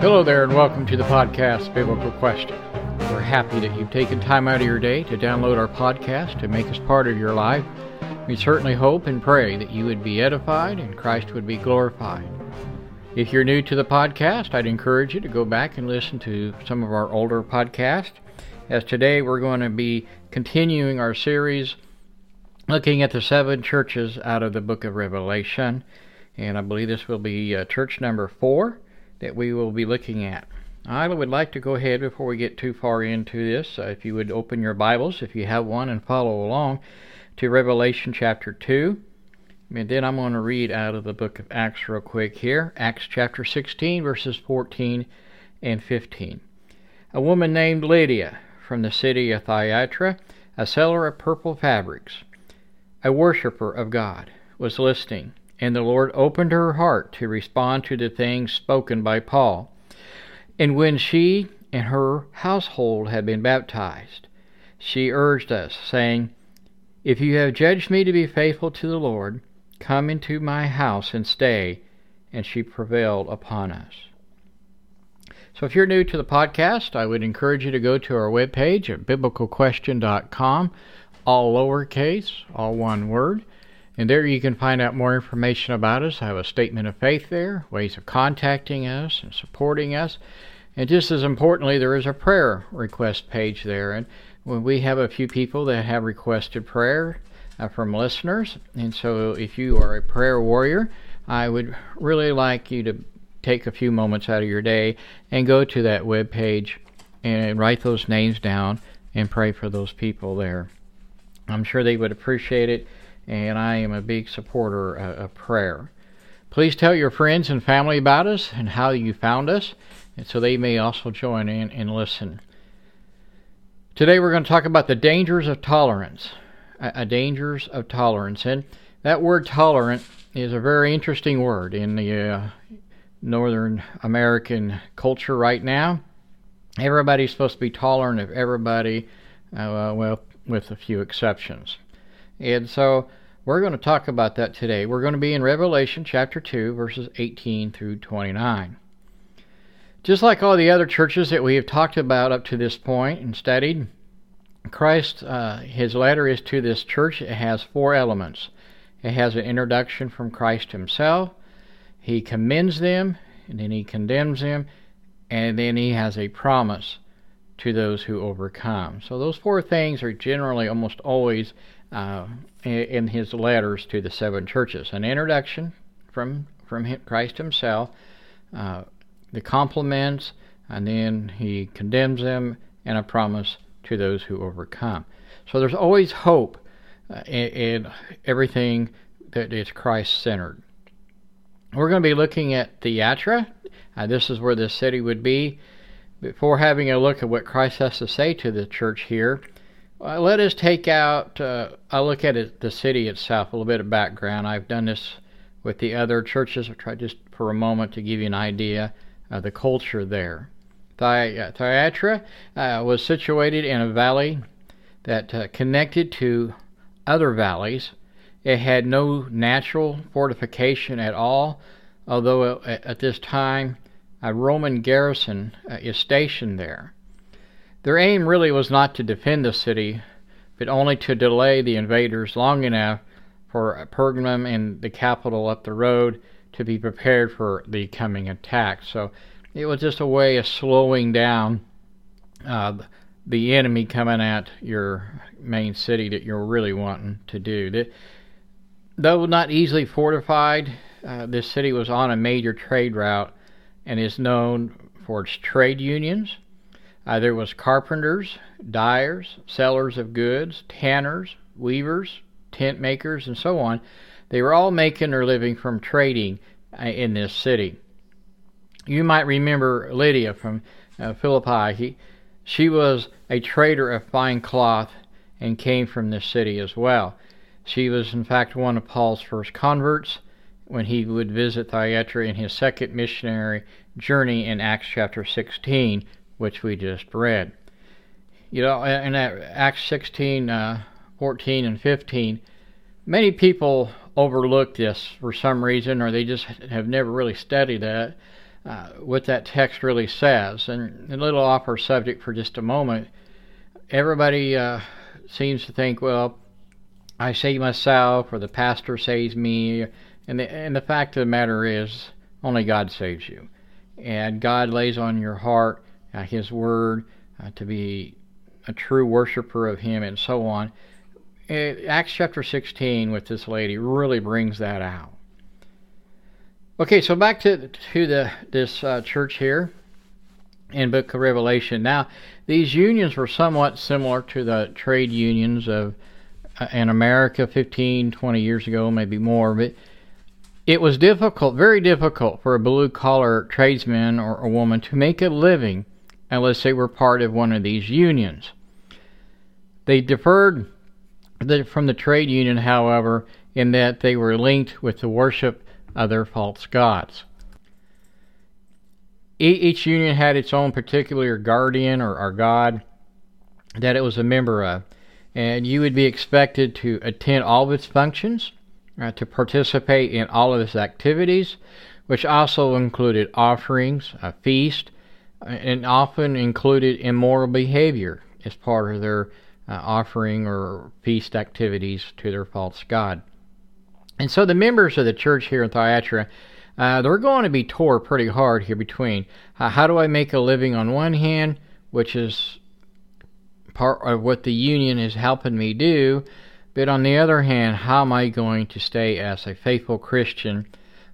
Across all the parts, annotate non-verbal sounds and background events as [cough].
Hello there, and welcome to the podcast Biblical Question. We're happy that you've taken time out of your day to download our podcast to make us part of your life. We certainly hope and pray that you would be edified and Christ would be glorified. If you're new to the podcast, I'd encourage you to go back and listen to some of our older podcasts, as today we're going to be continuing our series looking at the seven churches out of the book of Revelation. And I believe this will be uh, church number four that we will be looking at. I would like to go ahead before we get too far into this. Uh, if you would open your Bibles, if you have one, and follow along to Revelation chapter 2. And then I'm going to read out of the book of Acts real quick here Acts chapter 16, verses 14 and 15. A woman named Lydia from the city of Thyatira, a seller of purple fabrics, a worshiper of God, was listening and the Lord opened her heart to respond to the things spoken by Paul. And when she and her household had been baptized, she urged us, saying, If you have judged me to be faithful to the Lord, come into my house and stay. And she prevailed upon us. So if you're new to the podcast, I would encourage you to go to our webpage at biblicalquestion.com, all lowercase, all one word. And there you can find out more information about us. I have a statement of faith there, ways of contacting us and supporting us. And just as importantly, there is a prayer request page there. And when we have a few people that have requested prayer uh, from listeners. And so if you are a prayer warrior, I would really like you to take a few moments out of your day and go to that web page and write those names down and pray for those people there. I'm sure they would appreciate it and I am a big supporter of prayer. Please tell your friends and family about us and how you found us, and so they may also join in and listen. Today we're going to talk about the dangers of tolerance. A, dangers of tolerance, and that word tolerant is a very interesting word in the uh, Northern American culture right now. Everybody's supposed to be tolerant of everybody, uh, well, with a few exceptions. And so we're going to talk about that today. We're going to be in Revelation chapter 2, verses 18 through 29. Just like all the other churches that we have talked about up to this point and studied, Christ, uh, his letter is to this church. It has four elements. It has an introduction from Christ himself. He commends them, and then he condemns them, and then he has a promise to those who overcome. So those four things are generally almost always uh, in his letters to the seven churches. An introduction from from Christ Himself, uh, the compliments, and then he condemns them, and a promise to those who overcome. So there's always hope uh, in, in, everything that is Christ centered. We're going to be looking at Thyatira. Uh, this is where this city would be. Before having a look at what Christ has to say to the church here, uh, let us take out, uh, I'll look at it, the city itself, a little bit of background. I've done this with the other churches. I'll try just for a moment to give you an idea of the culture there. Uh, Thyatira uh, was situated in a valley that uh, connected to other valleys. It had no natural fortification at all, although uh, at this time a Roman garrison is stationed there. Their aim really was not to defend the city, but only to delay the invaders long enough for Pergamum and the capital up the road to be prepared for the coming attack. So it was just a way of slowing down uh, the enemy coming at your main city that you're really wanting to do. Though not easily fortified, uh, this city was on a major trade route and is known for its trade unions uh, there was carpenters, dyers, sellers of goods, tanners, weavers, tent makers, and so on. They were all making their living from trading uh, in this city. You might remember Lydia from uh, Philippi. He, she was a trader of fine cloth and came from this city as well. She was, in fact, one of Paul's first converts when he would visit Thyatira in his second missionary journey in Acts chapter 16 which we just read. You know, in Acts 16, uh, 14, and 15, many people overlook this for some reason, or they just have never really studied that. uh, what that text really says. And a little off our subject for just a moment. Everybody uh, seems to think, well, I save myself, or the pastor saves me, and the and the fact of the matter is, only God saves you, and God lays on your heart uh, His word uh, to be a true worshiper of Him, and so on. It, Acts chapter 16 with this lady really brings that out. Okay, so back to to the this uh, church here in Book of Revelation. Now, these unions were somewhat similar to the trade unions of uh, in America 15, 20 years ago, maybe more, but it was difficult, very difficult for a blue collar tradesman or a woman to make a living unless they were part of one of these unions. They differed from the trade union, however, in that they were linked with the worship of their false gods. Each union had its own particular guardian or, or god that it was a member of, and you would be expected to attend all of its functions, uh, to participate in all of its activities, which also included offerings, a feast, uh, and often included immoral behavior as part of their uh, offering or feast activities to their false god. And so the members of the church here in Thyatira, uh, they're going to be tore pretty hard here between uh, how do I make a living on one hand, which is part of what the union is helping me do, but on the other hand, how am I going to stay as a faithful Christian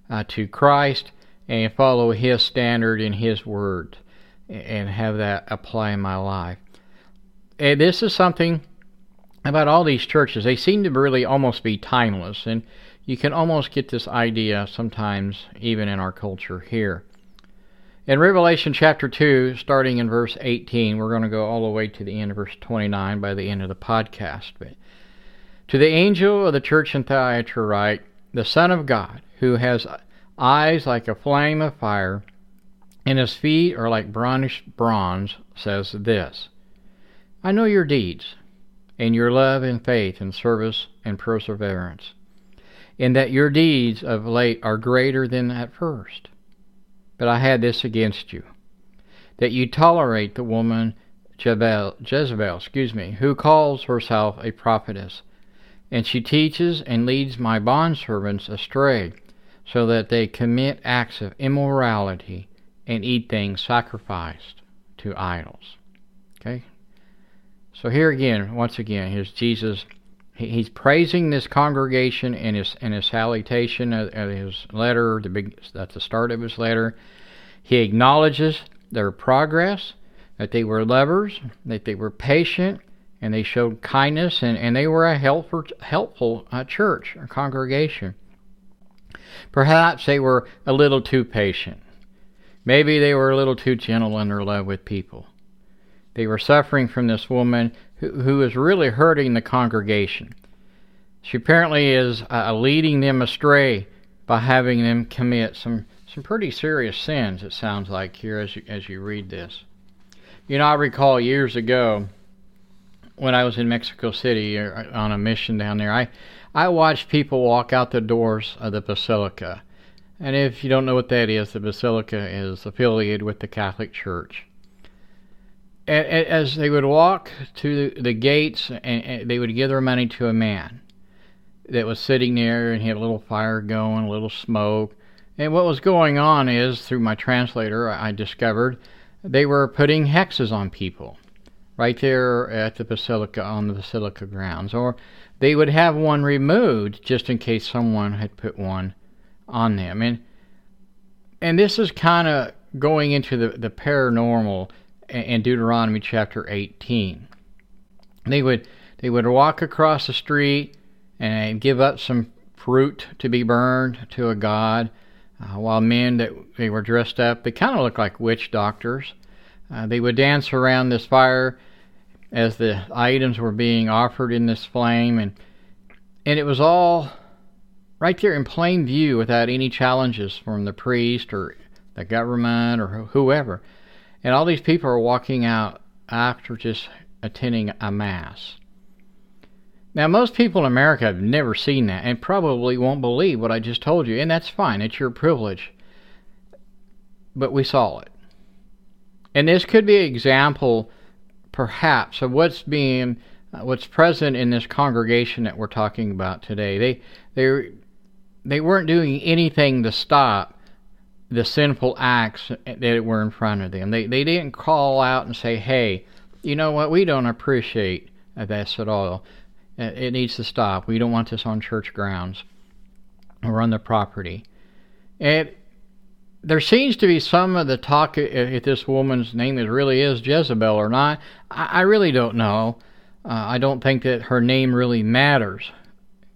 uh, to Christ and follow His standard in His Word and have that apply in my life? And this is something about all these churches. They seem to really almost be timeless. And you can almost get this idea sometimes even in our culture here. In Revelation chapter 2, starting in verse 18, we're going to go all the way to the end of verse 29 by the end of the podcast. But to the angel of the church in Thyatira write, the Son of God, who has eyes like a flame of fire, and his feet are like burnished bronze, says this I know your deeds, and your love and faith and service and perseverance in that your deeds of late are greater than at first. But I had this against you, that you tolerate the woman Jezebel, Jezebel excuse me, who calls herself a prophetess, and she teaches and leads my bondservants astray, so that they commit acts of immorality and eat things sacrificed to idols. Okay? So here again, once again, here's Jesus he's praising this congregation in his in his salutation of, of his letter. The big that's the start of his letter. He acknowledges their progress, that they were lovers, that they were patient, and they showed kindness, and, and they were a helpful helpful uh, church or congregation. Perhaps they were a little too patient. Maybe they were a little too gentle in their love with people. They were suffering from this woman who, who is really hurting the congregation. She apparently is uh, leading them astray by having them commit some, some pretty serious sins, it sounds like here as you, as you read this. You know, I recall years ago when I was in Mexico City uh, on a mission down there, I, I watched people walk out the doors of the Basilica. And if you don't know what that is, the Basilica is affiliated with the Catholic Church as they would walk to the gates, and they would give their money to a man that was sitting there, and he had a little fire going, a little smoke. And what was going on is, through my translator, I discovered they were putting hexes on people right there at the basilica on the basilica grounds, or they would have one removed just in case someone had put one on them. And and this is kind of going into the the paranormal in Deuteronomy chapter 18. They would they would walk across the street and give up some fruit to be burned to a god, uh, while men that they were dressed up, they kind of looked like witch doctors. Uh, they would dance around this fire as the items were being offered in this flame, and and it was all right there in plain view without any challenges from the priest or the government or whoever. And all these people are walking out after just attending a mass. Now, most people in America have never seen that and probably won't believe what I just told you, and that's fine. It's your privilege. but we saw it. And this could be an example, perhaps, of what's being, uh, what's present in this congregation that we're talking about today. They, they, they weren't doing anything to stop the sinful acts that were in front of them. They, they didn't call out and say, "Hey, you know what? We don't appreciate this at all. It needs to stop. We don't want this on church grounds or on the property." And there seems to be some of the talk if this woman's name is really is Jezebel or not. I, I really don't know. Uh, I don't think that her name really matters.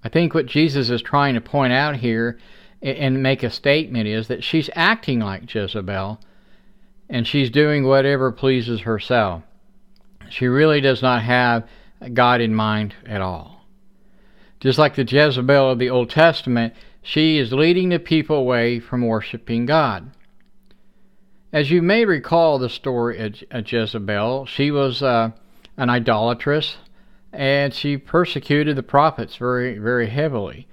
I think what Jesus is trying to point out here and make a statement is that she's acting like Jezebel and she's doing whatever pleases herself. She really does not have God in mind at all. Just like the Jezebel of the Old Testament, she is leading the people away from worshiping God. As you may recall the story of Jezebel, she was uh, an idolatress and she persecuted the prophets very, very heavily.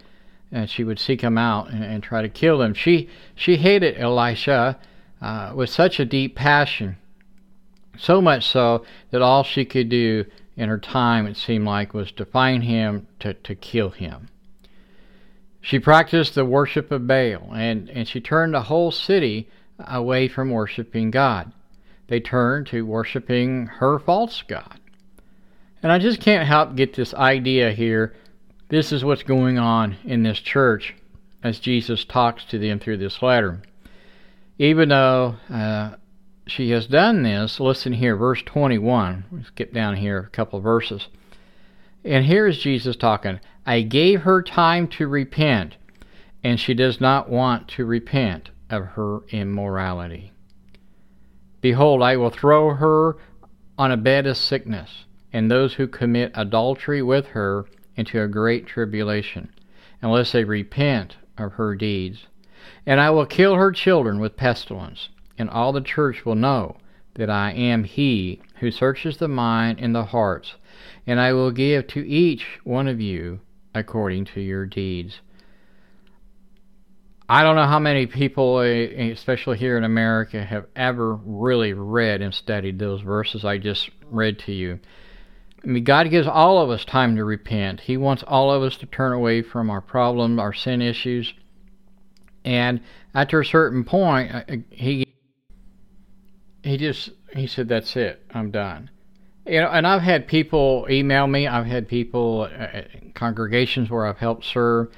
And she would seek them out and, and try to kill them. She, she hated Elisha uh, with such a deep passion, so much so that all she could do in her time, it seemed like, was to find him to, to kill him. She practiced the worship of Baal, and, and she turned the whole city away from worshiping God. They turned to worshiping her false God. And I just can't help get this idea here. This is what's going on in this church as Jesus talks to them through this letter. Even though uh, she has done this, listen here, verse 21. We'll skip down here a couple of verses. And here is Jesus talking. I gave her time to repent, and she does not want to repent of her immorality. Behold, I will throw her on a bed of sickness, and those who commit adultery with her into a great tribulation, unless they repent of her deeds. And I will kill her children with pestilence, and all the church will know that I am he who searches the mind and the hearts, and I will give to each one of you according to your deeds. I don't know how many people, eh, especially here in America, have ever really read and studied those verses I just read to you. I mean, God gives all of us time to repent. He wants all of us to turn away from our problems, our sin issues. And after a certain point, uh, uh, he he just he said, "That's it. I'm done." You know, and I've had people email me. I've had people uh, congregations where I've helped serve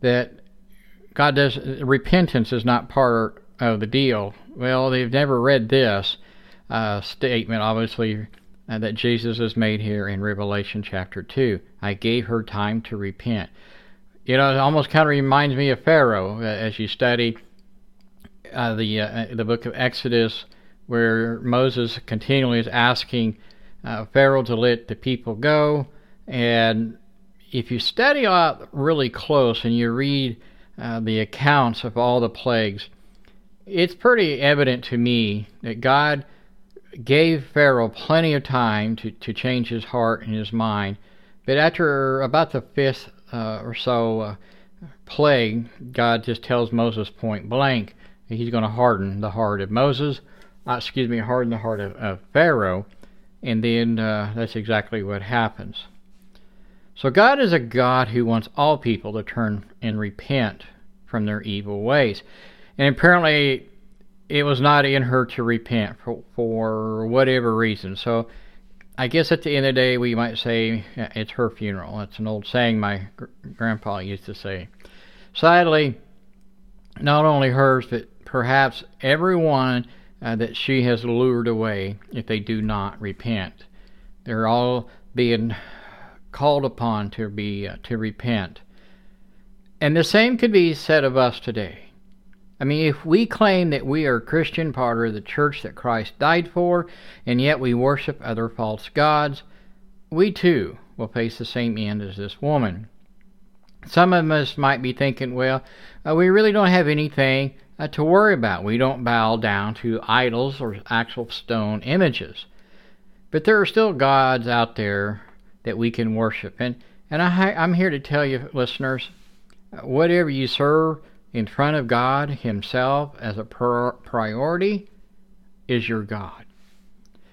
that God does repentance is not part of the deal. Well, they've never read this uh, statement, obviously, uh, that Jesus has made here in Revelation chapter two. I gave her time to repent. You know, it almost kind of reminds me of Pharaoh uh, as you study uh, the uh, the book of Exodus, where Moses continually is asking uh, Pharaoh to let the people go. And if you study out really close and you read uh, the accounts of all the plagues, it's pretty evident to me that God gave Pharaoh plenty of time to, to change his heart and his mind. But after about the fifth uh, or so uh, plague, God just tells Moses point blank he's going to harden the heart of Moses, uh, excuse me, harden the heart of, of Pharaoh and then uh, that's exactly what happens. So God is a God who wants all people to turn and repent from their evil ways. And apparently, it was not in her to repent for, for whatever reason. So I guess at the end of the day, we might say it's her funeral. That's an old saying my gr- grandpa used to say. Sadly, not only hers, but perhaps everyone uh, that she has lured away if they do not repent. They're all being called upon to be uh, to repent. And the same could be said of us today. I mean, if we claim that we are a Christian, part of the church that Christ died for, and yet we worship other false gods, we too will face the same end as this woman. Some of us might be thinking, well, uh, we really don't have anything uh, to worry about. We don't bow down to idols or actual stone images. But there are still gods out there that we can worship. And, and I, I'm here to tell you, listeners, whatever you serve, in front of God Himself as a priority is your God.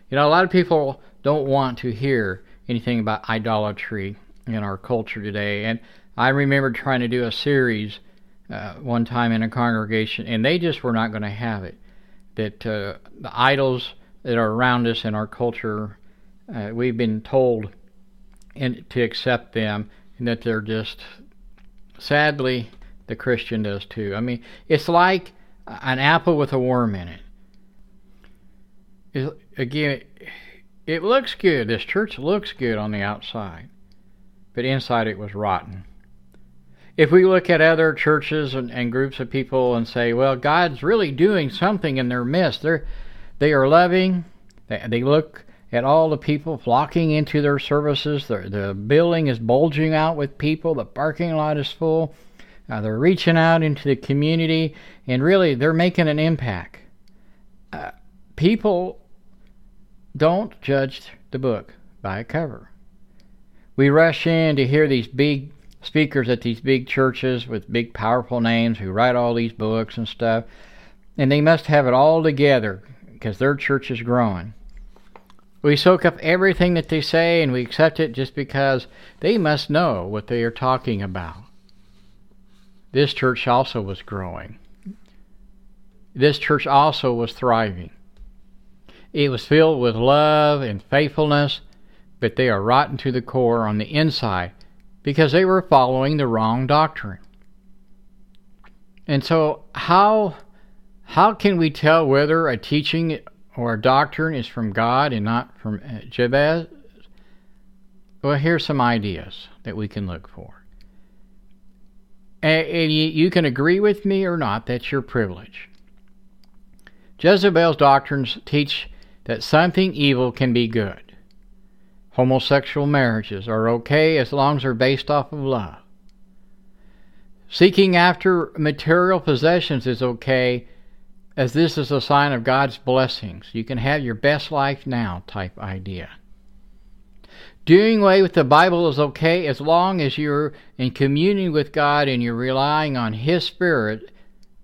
You know, a lot of people don't want to hear anything about idolatry in our culture today. And I remember trying to do a series uh, one time in a congregation, and they just were not going to have it. That uh, the idols that are around us in our culture, uh, we've been told to accept them, and that they're just sadly the Christian does too. I mean, it's like an apple with a worm in it. it again, it looks good. This church looks good on the outside, but inside it was rotten. If we look at other churches and, and groups of people and say, well, God's really doing something in their midst, they're, they are loving, they, they look at all the people flocking into their services, the, the building is bulging out with people, the parking lot is full, uh, they're reaching out into the community, and really they're making an impact. Uh, people don't judge the book by a cover. We rush in to hear these big speakers at these big churches with big powerful names who write all these books and stuff, and they must have it all together because their church is growing. We soak up everything that they say and we accept it just because they must know what they are talking about. This church also was growing. This church also was thriving. It was filled with love and faithfulness, but they are rotten to the core on the inside because they were following the wrong doctrine. And so, how how can we tell whether a teaching or a doctrine is from God and not from Jezebel? Well, here's some ideas that we can look for. And you can agree with me or not, that's your privilege. Jezebel's doctrines teach that something evil can be good. Homosexual marriages are okay as long as they're based off of love. Seeking after material possessions is okay as this is a sign of God's blessings. You can have your best life now type idea. Doing away with the Bible is okay as long as you're in communion with God and you're relying on His Spirit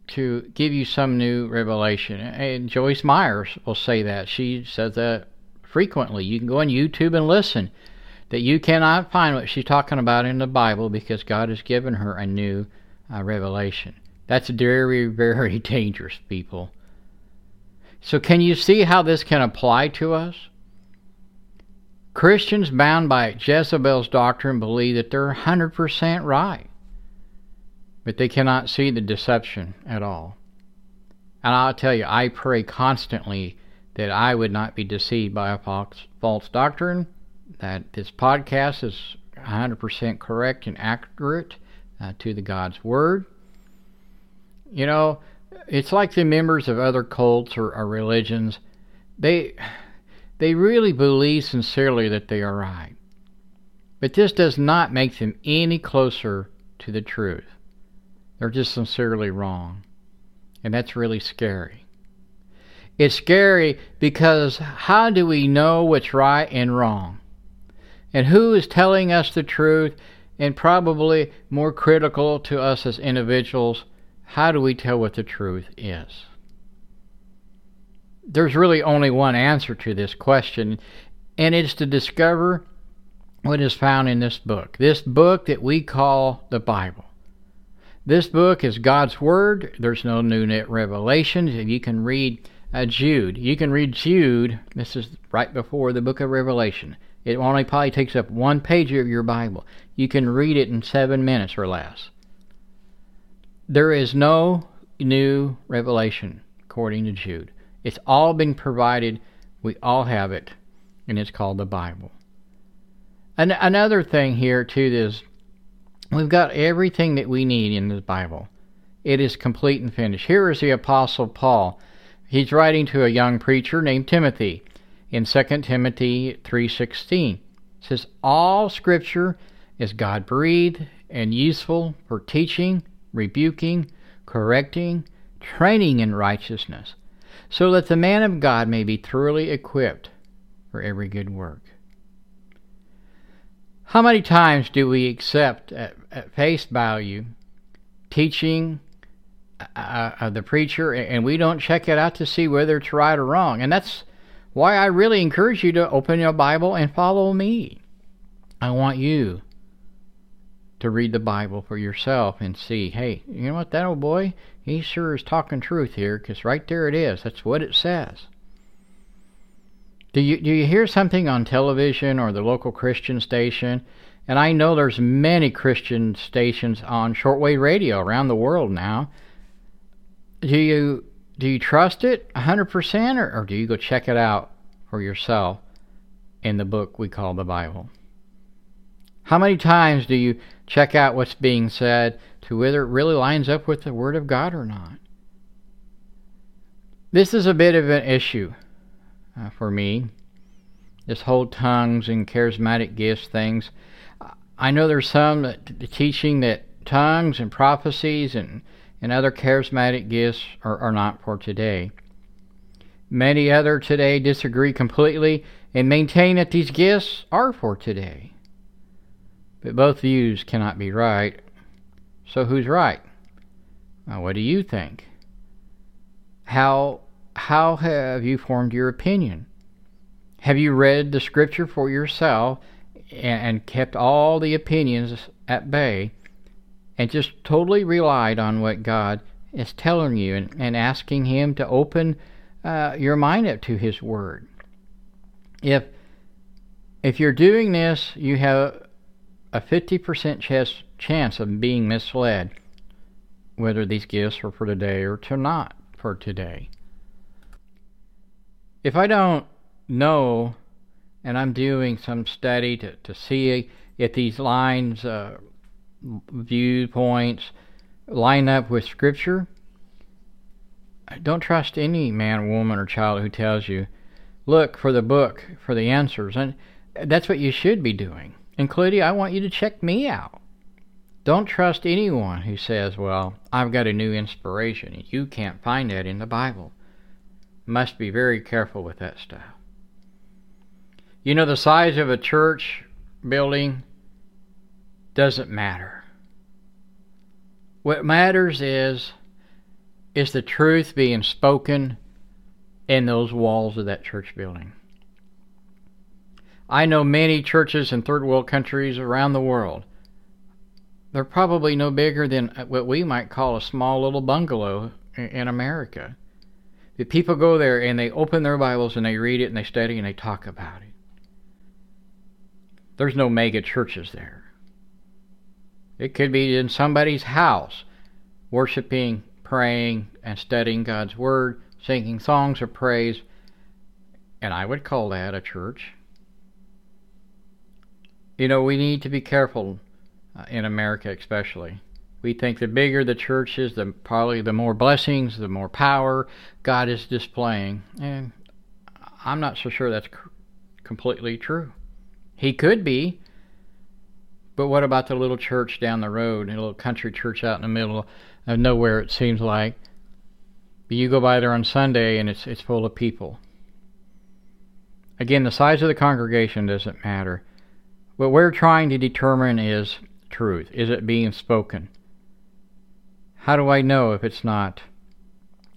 to give you some new revelation. And Joyce Myers will say that. She says that frequently. You can go on YouTube and listen. That you cannot find what she's talking about in the Bible because God has given her a new uh, revelation. That's very, very [laughs] dangerous, people. So, can you see how this can apply to us? Christians bound by Jezebel's doctrine believe that they're 100% right but they cannot see the deception at all. And I'll tell you, I pray constantly that I would not be deceived by a false, doctrine, that this podcast is 100% correct and accurate uh, to the God's Word. You know, it's like the members of other cults or, or religions. They, they really believe sincerely that they are right. But this does not make them any closer to the truth. They're just sincerely wrong. And that's really scary. It's scary because how do we know what's right and wrong? And who is telling us the truth? And probably more critical to us as individuals, how do we tell what the truth is? There's really only one answer to this question, and it's to discover what is found in this book. This book that we call the Bible. This book is God's Word. There's no new revelations. And you can read uh, Jude. You can read Jude. This is right before the book of Revelation. It only probably takes up one page of your Bible. You can read it in seven minutes or less. There is no new revelation, according to Jude. It's all been provided. We all have it, and it's called the Bible. And another thing here, too, is We've got everything that we need in the Bible. It is complete and finished. Here is the Apostle Paul. He's writing to a young preacher named Timothy in 2 Timothy 3:16. It says all scripture is God-breathed and useful for teaching, rebuking, correcting, training in righteousness, so that the man of God may be thoroughly equipped for every good work. How many times do we accept at, at face value teaching uh, the preacher, and we don't check it out to see whether it's right or wrong. And that's why I really encourage you to open your Bible and follow me. I want you to read the Bible for yourself and see, hey, you know what, that old boy, he sure is talking truth here, because right there it is. That's what it says. Do you do you hear something on television or the local Christian station? And I know there's many Christian stations on shortwave radio around the world now. Do you do you trust it 100% or, or do you go check it out for yourself in the book we call the Bible? How many times do you check out what's being said to whether it really lines up with the Word of God or not? This is a bit of an issue uh, for me. This whole tongues and charismatic gifts things. I know there's some that teaching that tongues and prophecies and, and other charismatic gifts are, are not for today. Many other today disagree completely and maintain that these gifts are for today. But both views cannot be right. So who's right? Well, what do you think? How how have you formed your opinion? Have you read the scripture for yourself and kept all the opinions at bay and just totally relied on what God is telling you and, and asking Him to open uh, your mind up to His Word? If if you're doing this, you have a 50% chance, chance of being misled, whether these gifts are for today or to not for today if I don't know and I'm doing some study to, to see if these lines, uh, viewpoints line up with Scripture, don't trust any man, woman, or child who tells you, look for the book for the answers. And that's what you should be doing. Including, I want you to check me out. Don't trust anyone who says, well, I've got a new inspiration. You can't find that in the Bible must be very careful with that stuff. You know, the size of a church building doesn't matter. What matters is is the truth being spoken in those walls of that church building. I know many churches in third world countries around the world. They're probably no bigger than what we might call a small little bungalow in America. The people go there and they open their Bibles and they read it and they study and they talk about it. There's no mega churches there. It could be in somebody's house, worshiping, praying, and studying God's Word, singing songs of praise, and I would call that a church. You know, we need to be careful uh, in America, especially. We think the bigger the church is, the probably the more blessings, the more power God is displaying. And I'm not so sure that's completely true. He could be, but what about the little church down the road, a little country church out in the middle of nowhere? It seems like. But you go by there on Sunday and it's it's full of people. Again, the size of the congregation doesn't matter. What we're trying to determine is truth. Is it being spoken? How do I know if it's not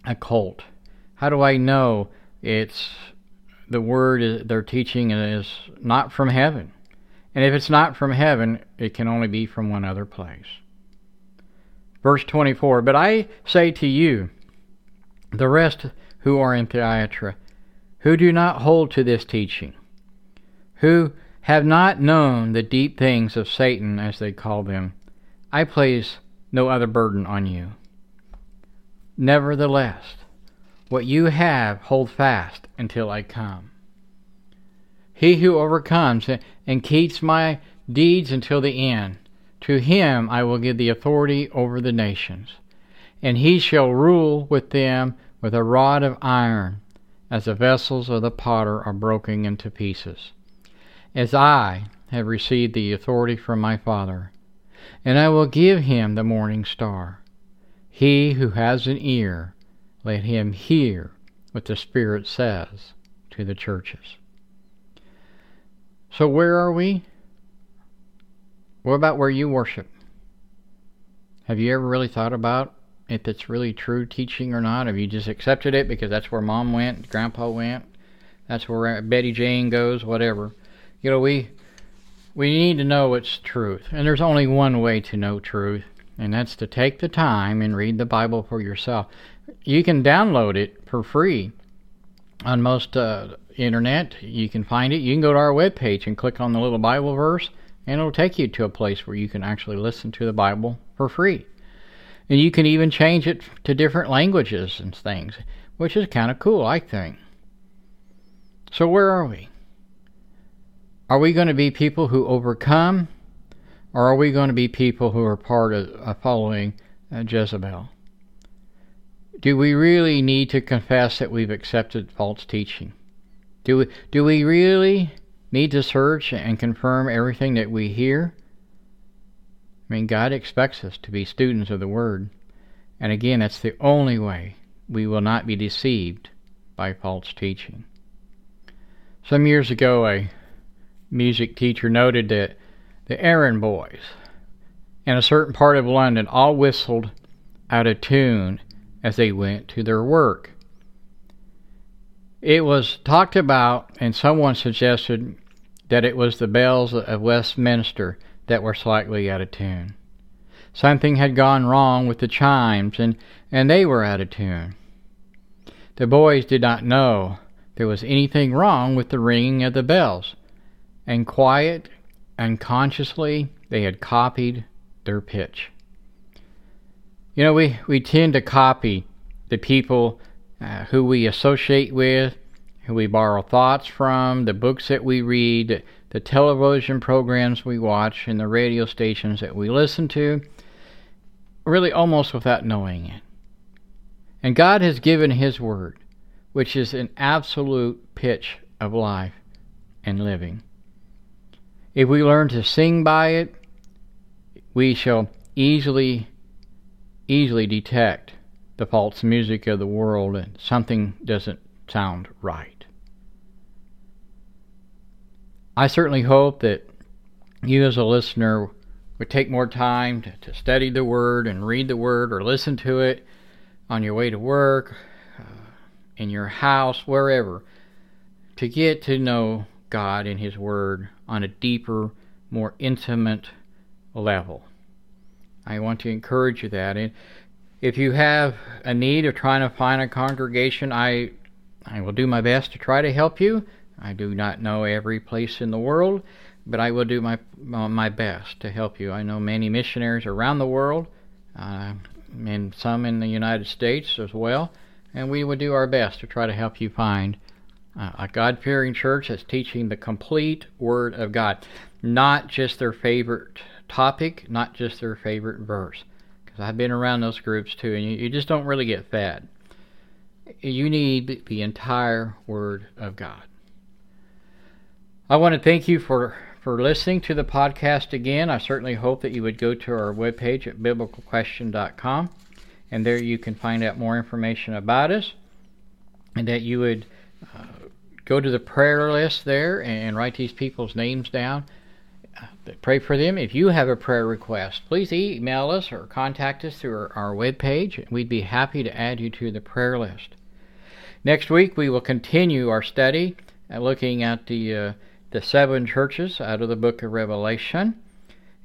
a cult? How do I know it's the word they're teaching is not from heaven? And if it's not from heaven, it can only be from one other place. Verse 24 But I say to you, the rest who are in Thyatira, who do not hold to this teaching, who have not known the deep things of Satan, as they call them, I place no other burden on you. Nevertheless, what you have hold fast until I come. He who overcomes and keeps my deeds until the end, to him I will give the authority over the nations, and he shall rule with them with a rod of iron, as the vessels of the potter are broken into pieces. As I have received the authority from my Father, and I will give him the morning star. He who has an ear, let him hear what the Spirit says to the churches. So, where are we? What about where you worship? Have you ever really thought about if it's really true teaching or not. Have you just accepted it because that's where mom went, grandpa went, that's where Betty Jane goes, whatever. You know, we we need to know what's truth, and there's only one way to know truth, and that's to take the time and read the Bible for yourself. You can download it for free on most uh, internet. You can find it. You can go to our webpage and click on the little Bible verse, and it'll take you to a place where you can actually listen to the Bible for free. And you can even change it to different languages and things, which is kind of cool, I think. So, where are we? Are we going to be people who overcome, or are we going to be people who are part of uh, following uh, Jezebel? Do we really need to confess that we've accepted false teaching? Do we, do we really need to search and confirm everything that we hear? I mean, God expects us to be students of the Word. And again, that's the only way we will not be deceived by false teaching. Some years ago, a music teacher noted that the errand boys in a certain part of London all whistled out of tune as they went to their work. It was talked about, and someone suggested that it was the bells of Westminster that were slightly out of tune. Something had gone wrong with the chimes, and, and they were out of tune. The boys did not know there was anything wrong with the ringing of the bells, and quiet, unconsciously, they had copied their pitch. You know, we, we tend to copy the people uh, who we associate with, who we borrow thoughts from, the books that we read, the television programs we watch, and the radio stations that we listen to, really almost without knowing it. And God has given His Word, which is an absolute pitch of life and living. If we learn to sing by it, we shall easily easily detect the false music of the world and something doesn't sound right. I certainly hope that you, as a listener, would take more time to, to study the Word and read the Word or listen to it on your way to work, uh, in your house, wherever, to get to know God and His Word on a deeper, more intimate level. I want to encourage you that. And if you have a need of trying to find a congregation, I I will do my best to try to help you. I do not know every place in the world, but I will do my my best to help you. I know many missionaries around the world, uh, and some in the United States as well, and we will do our best to try to help you find uh, a God fearing church that's teaching the complete Word of God, not just their favorite topic, not just their favorite verse. I've been around those groups too, and you, you just don't really get fed. You need the entire Word of God. I want to thank you for, for listening to the podcast again. I certainly hope that you would go to our webpage at biblicalquestion.com, and there you can find out more information about us, and that you would uh, go to the prayer list there and write these people's names down pray for them. If you have a prayer request, please email us or contact us through our, our webpage. We'd be happy to add you to the prayer list. Next week, we will continue our study uh, looking at the, uh, the seven churches out of the book of Revelation.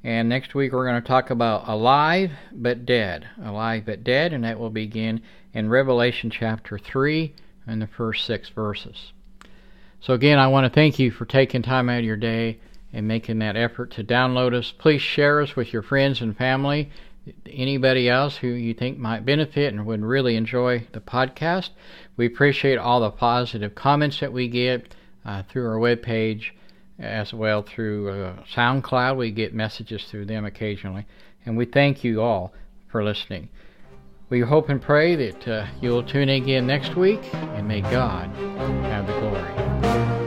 And next week, we're going to talk about alive but dead. Alive but dead, and that will begin in Revelation chapter 3 and the first six verses. So, again, I want to thank you for taking time out of your day and making that effort to download us. Please share us with your friends and family, anybody else who you think might benefit and would really enjoy the podcast. We appreciate all the positive comments that we get uh, through our webpage as well through uh, SoundCloud. We get messages through them occasionally. And we thank you all for listening. We hope and pray that uh, you'll tune in again next week, and may God have the glory.